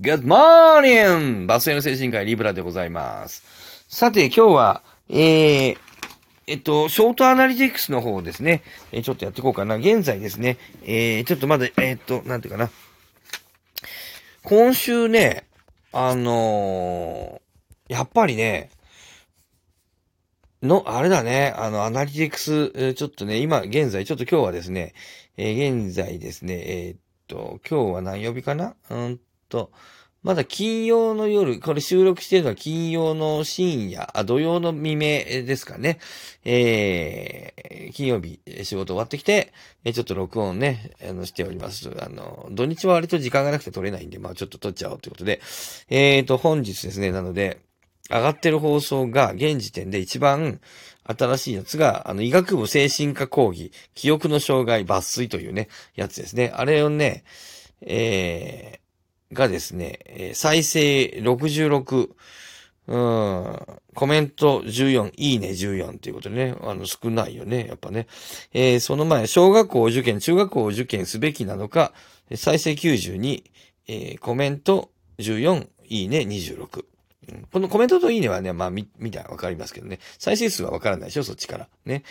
Good morning! バスへの精神科医リブラでございます。さて、今日は、えー、えっと、ショートアナリティクスの方ですね、えーちょっとやっていこうかな。現在ですね、えー、ちょっとまだ、えーっと、なんていうかな。今週ね、あのーやっぱりね、の、あれだね、あの、アナリティクス、えーちょっとね、今、現在、ちょっと今日はですね、えー現在ですね、えーっと、今日は何曜日かな？うんと、まだ金曜の夜、これ収録しているのは金曜の深夜、あ、土曜の未明ですかね。えー、金曜日、仕事終わってきて、ちょっと録音ね、あの、しております。あの、土日は割と時間がなくて撮れないんで、まあちょっと撮っちゃおうということで、えーと、本日ですね、なので、上がってる放送が現時点で一番新しいやつが、あの、医学部精神科講義、記憶の障害抜粋というね、やつですね。あれをね、えー、がですね、え再生66、うん、コメント14、いいね14ということでね、あの、少ないよね、やっぱね。えーその前、小学校受験、中学校受験すべきなのか、再生92、えーコメント14、いいね26。このコメントといいねはね、まあ、み、見たらわかりますけどね。再生数はわからないでしょ、そっちから。ね。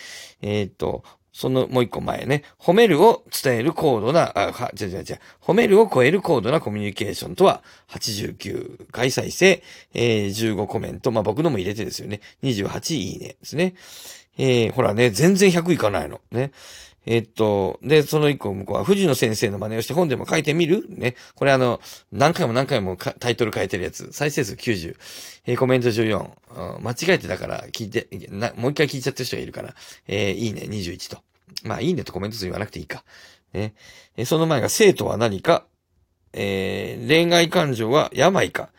えーと、そのもう一個前ね。褒めるを伝える高度な、あ、は、じゃじゃじゃ。褒めるを超える高度なコミュニケーションとは、89回再生、えー、15コメント。まあ、僕のも入れてですよね。28いいねですね。えー、ほらね、全然100いかないの。ね。えっと、で、その一個向こうは、藤野先生の真似をして本でも書いてみる？ね。これあの、何回も何回もタイトル変えてるやつ。再生数90。えーコメント14。間違えてだから聞いて、なもう一回聞いちゃってる人がいるから、えーいいね、21と。まあ、いいねとコメント数言わなくていいか。ね。えーその前が、生とは何か、えー恋愛感情は病か、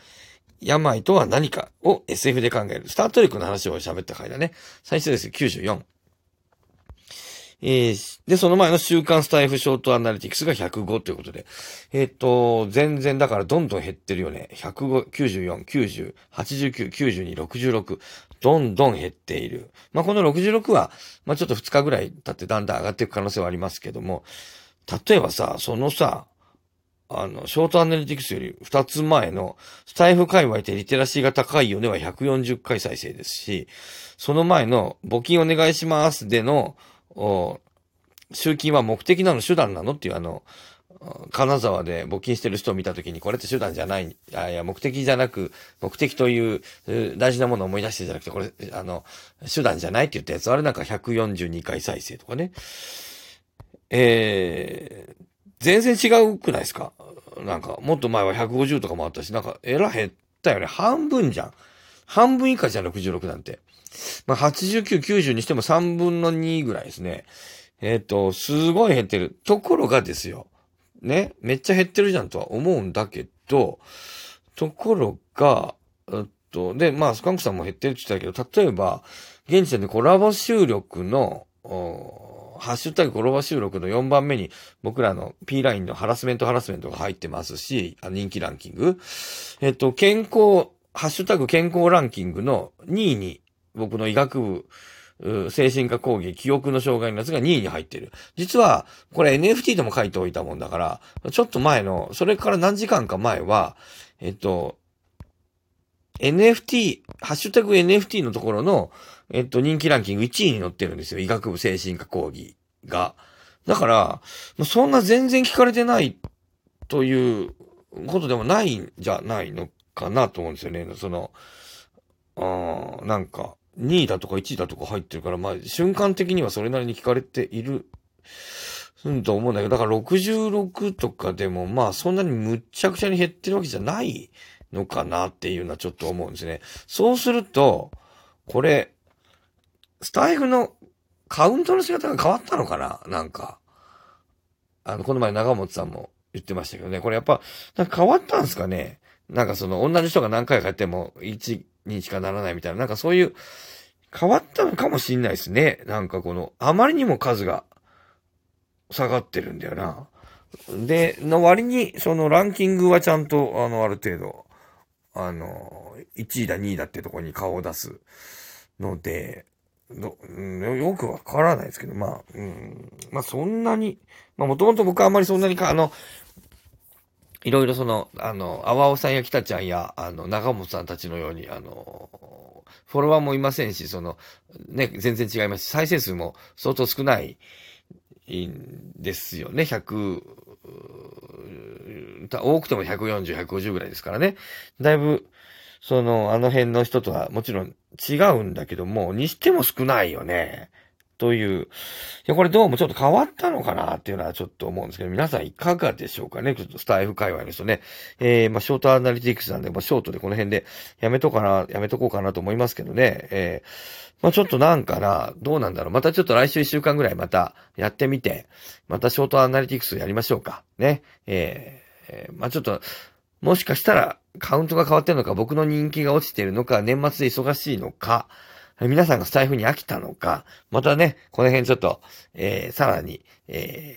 病とは何か？を SF で考える。スタートレックの話を喋った回だね。再生数94。えーで、その前の週刊スタイフショートアナリティクスが105ということで。えっ、と、全然だからどんどん減ってるよね。105、94、90、89、92、66。どんどん減っている。まあ、この66は、まあ、ちょっと2日ぐらい経ってだんだん上がっていく可能性はありますけども、例えばさ、そのさ、あの、ショートアナリティクスより2つ前の、スタイフ界隈でリテラシーが高いよねは140回再生ですし、その前の募金お願いしますでの、集金は目的なの手段なのっていうあの、金沢で募金してる人を見たときに、これって手段じゃない、あいや、目的じゃなく、目的という大事なものを思い出してじゃなくて、これ、あの、手段じゃないって言ったやつ、あれなんか142回再生とかね。えー、全然違うくないですか？なんか、もっと前は150とかもあったし、なんか、えら減ったよね。半分じゃん。半分以下じゃん、66なんて。まあ、89、90にしても3分の2ぐらいですね。えっ、と、すごい減ってる。ところがですよ。ね。めっちゃ減ってるじゃんとは思うんだけど、ところが、えっと、で、まあ、スカンクさんも減ってるって言ったけど、例えば、現時点でコラボ収録の、ハッシュタグコラボ収録の4番目に僕らの P ラインのハラスメントハラスメントが入ってますし、あ人気ランキング。えっと、健康、ハッシュタグ健康ランキングの2位に僕の医学部、う精神科講義、記憶の障害のやつが2位に入ってる。実は、これ NFT とも書いておいたもんだから、ちょっと前の、それから何時間か前は、えっと、NFT、ハッシュタグ NFT のところの、えっと、人気ランキング1位に載ってるんですよ。医学部精神科講義が。だから、そんな全然聞かれてないということでもないんじゃないのかなと思うんですよね。その、あーなんか、2位だとか1位だとか入ってるから、まあ、瞬間的にはそれなりに聞かれている、うんと思うんだけど、だから66とかでも、まあ、そんなにむっちゃくちゃに減ってるわけじゃないのかなっていうのはちょっと思うんですね。そうすると、これ、スタイフのカウントの仕方が変わったのかな？なんか。あの、この前長本さんも言ってましたけどね。これやっぱ、なんか変わったんですかねなんかその、同じ人が何回かやっても、1にしかならないみたいな、なんかそういう、変わったのかもしんないですね。なんかこの、あまりにも数が下がってるんだよな。で、の割に、そのランキングはちゃんと、あの、ある程度、あの、1位だ、2位だってとこに顔を出すので、どよくわからないですけど、まあ、うん、まあそんなに、まあもともと僕はあまりそんなにか、あの、いろいろその、あの、阿波尾さんや北ちゃんや、あの、長本さんたちのように、あの、フォロワーもいませんし、その、ね、全然違いますし、再生数も相当少ないんですよね。100、多くても140、150ぐらいですからね。だいぶ、その、あの辺の人とはもちろん違うんだけども、にしても少ないよね。という。いや、これどうもちょっと変わったのかなっていうのはちょっと思うんですけど、皆さんいかがでしょうかね？ちょっとスタイフ界隈の人ね。えー、まあ、ショートアナリティクスなんで、まあ、ショートでこの辺でやめとかな、やめとこうかなと思いますけどね。えー、まあ、ちょっとなんかな、どうなんだろう。またちょっと来週1週間ぐらいまたやってみて、またショートアナリティクスやりましょうか。ね。えー、えー、まあ、ちょっと、もしかしたらカウントが変わってるのか、僕の人気が落ちてるのか、年末で忙しいのか、皆さんがスタイフに飽きたのか、またね、この辺ちょっと、えー、さらに、え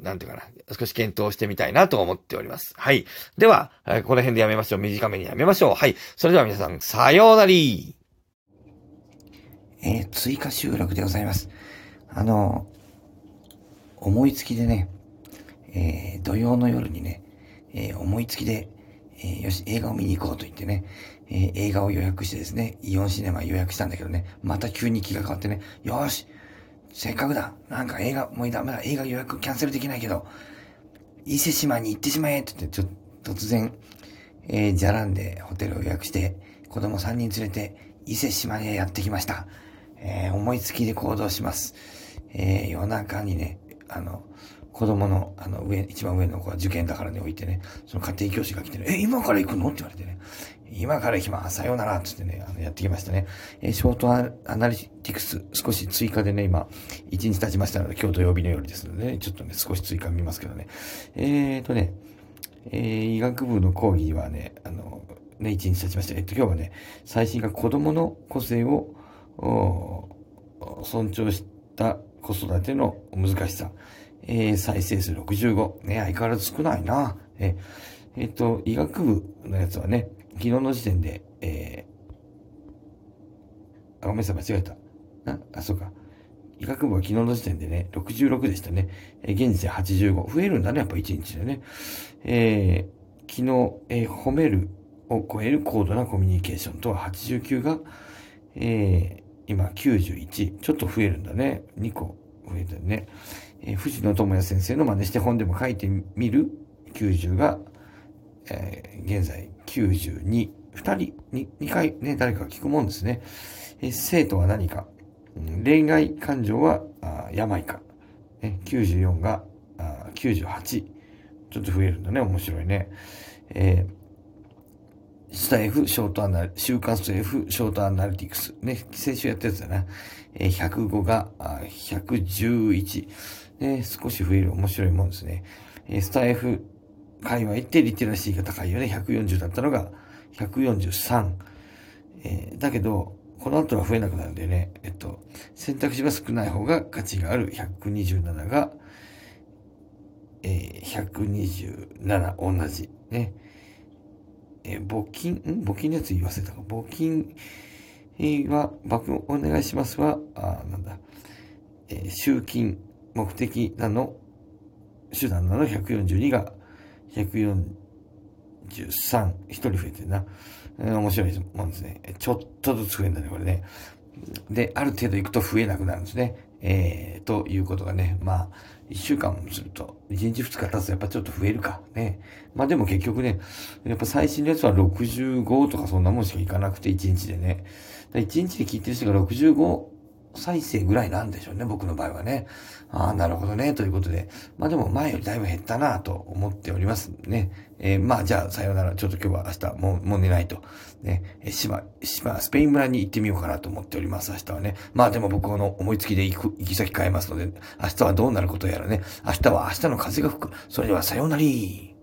ー、なんていうかな、少し検討してみたいなと思っております。はい。では、この辺でやめましょう。短めにやめましょう。はい。それでは皆さん、さようなりえー、追加収録でございます。あの、思いつきでね、えー、土曜の夜にね、えー、思いつきで、えー、よし、映画を見に行こうと言ってね、えー、映画を予約してですね、イオンシネマ予約したんだけどね、また急に気が変わってね、よし、せっかくだ、なんか映画、もうダメだ、映画予約キャンセルできないけど、伊勢島に行ってしまえって言って、ちょっと突然、えー、じゃらんでホテルを予約して、子供3人連れて、伊勢島へやってきました。えー、思いつきで行動します。えー、夜中にね、あの、子供の、あの、上、一番上の子は受験だからね、置いてね、その家庭教師が来てね、え、今から行くの？って言われてね、今から行きます。さようならつってね、あの、やってきましたね。え、ショートアナリティクス、少し追加でね、今、1日経ちましたので、今日土曜日の夜ですのでね、ちょっとね、少し追加見ますけどね。えーとね、えー、医学部の講義はね、あの、ね、1日経ちました。えっと、今日はね、最新が子供の個性を、尊重した子育ての難しさ。えー、再生数65。ね、相変わらず少ないな。えー、えっ、と、医学部のやつはね、昨日の時点で、えー、あ、ごめんなさい、間違えた。な、あ、そうか。医学部は昨日の時点でね、66でしたね。えー、現時点85。増えるんだね、やっぱ1日でね。えー、昨日、えー、褒めるを超える高度なコミュニケーションとは89が、えー、今91。ちょっと増えるんだね。2個増えてるね。え、藤野智也先生の真似して本でも書いてみる90が、えー、現在92。二人、に、二回ね、誰か聞くもんですね。えー、生徒は何か。恋愛感情は、あ病か。ね、94が、あ98。ちょっと増えるんだね。面白いね。えー、スタイフ、ショートアナ、週刊スタイフ、ショートアナリティクス。ね、先週やったやつだな。えー、105が、あ111。ね、少し増える面白いもんですね。えー、スタイフ界隈ってリテラシーが高いよね。140だったのが143。えー、だけど、この後は増えなくなるんでね、えっと、選択肢は少ない方が価値がある127が、えー、127同じ。ね。えー、募金、ん？募金のやつ言わせたか。募金は、爆お願いしますは、あなんだ、えー、集金目的なの、手段なの？142が143、一人増えてるな。えー、面白いもんですね。ちょっとずつ増えるんだね、これね。で、ある程度行くと増えなくなるんですね。えー、ということがね、まあ、一週間すると、一日二日経つとやっぱちょっと増えるか。ね。まあでも結局ね、やっぱ最新のやつは65とかそんなもんしかいかなくて、一日でね。一日で聞いてる人が65再生ぐらいなんでしょうね、僕の場合はね。ああ、なるほどね、ということで。まあでも前よりだいぶ減ったなと思っておりますね。えー、まあじゃあ、さようなら。ちょっと今日は明日、もう、もう寝ないと。ね、え、島、島、スペイン村に行ってみようかなと思っております、明日はね。まあでも僕の思いつきで行く、行き先変えますので、明日はどうなることやらね。明日は明日の風が吹く。それではさようなら。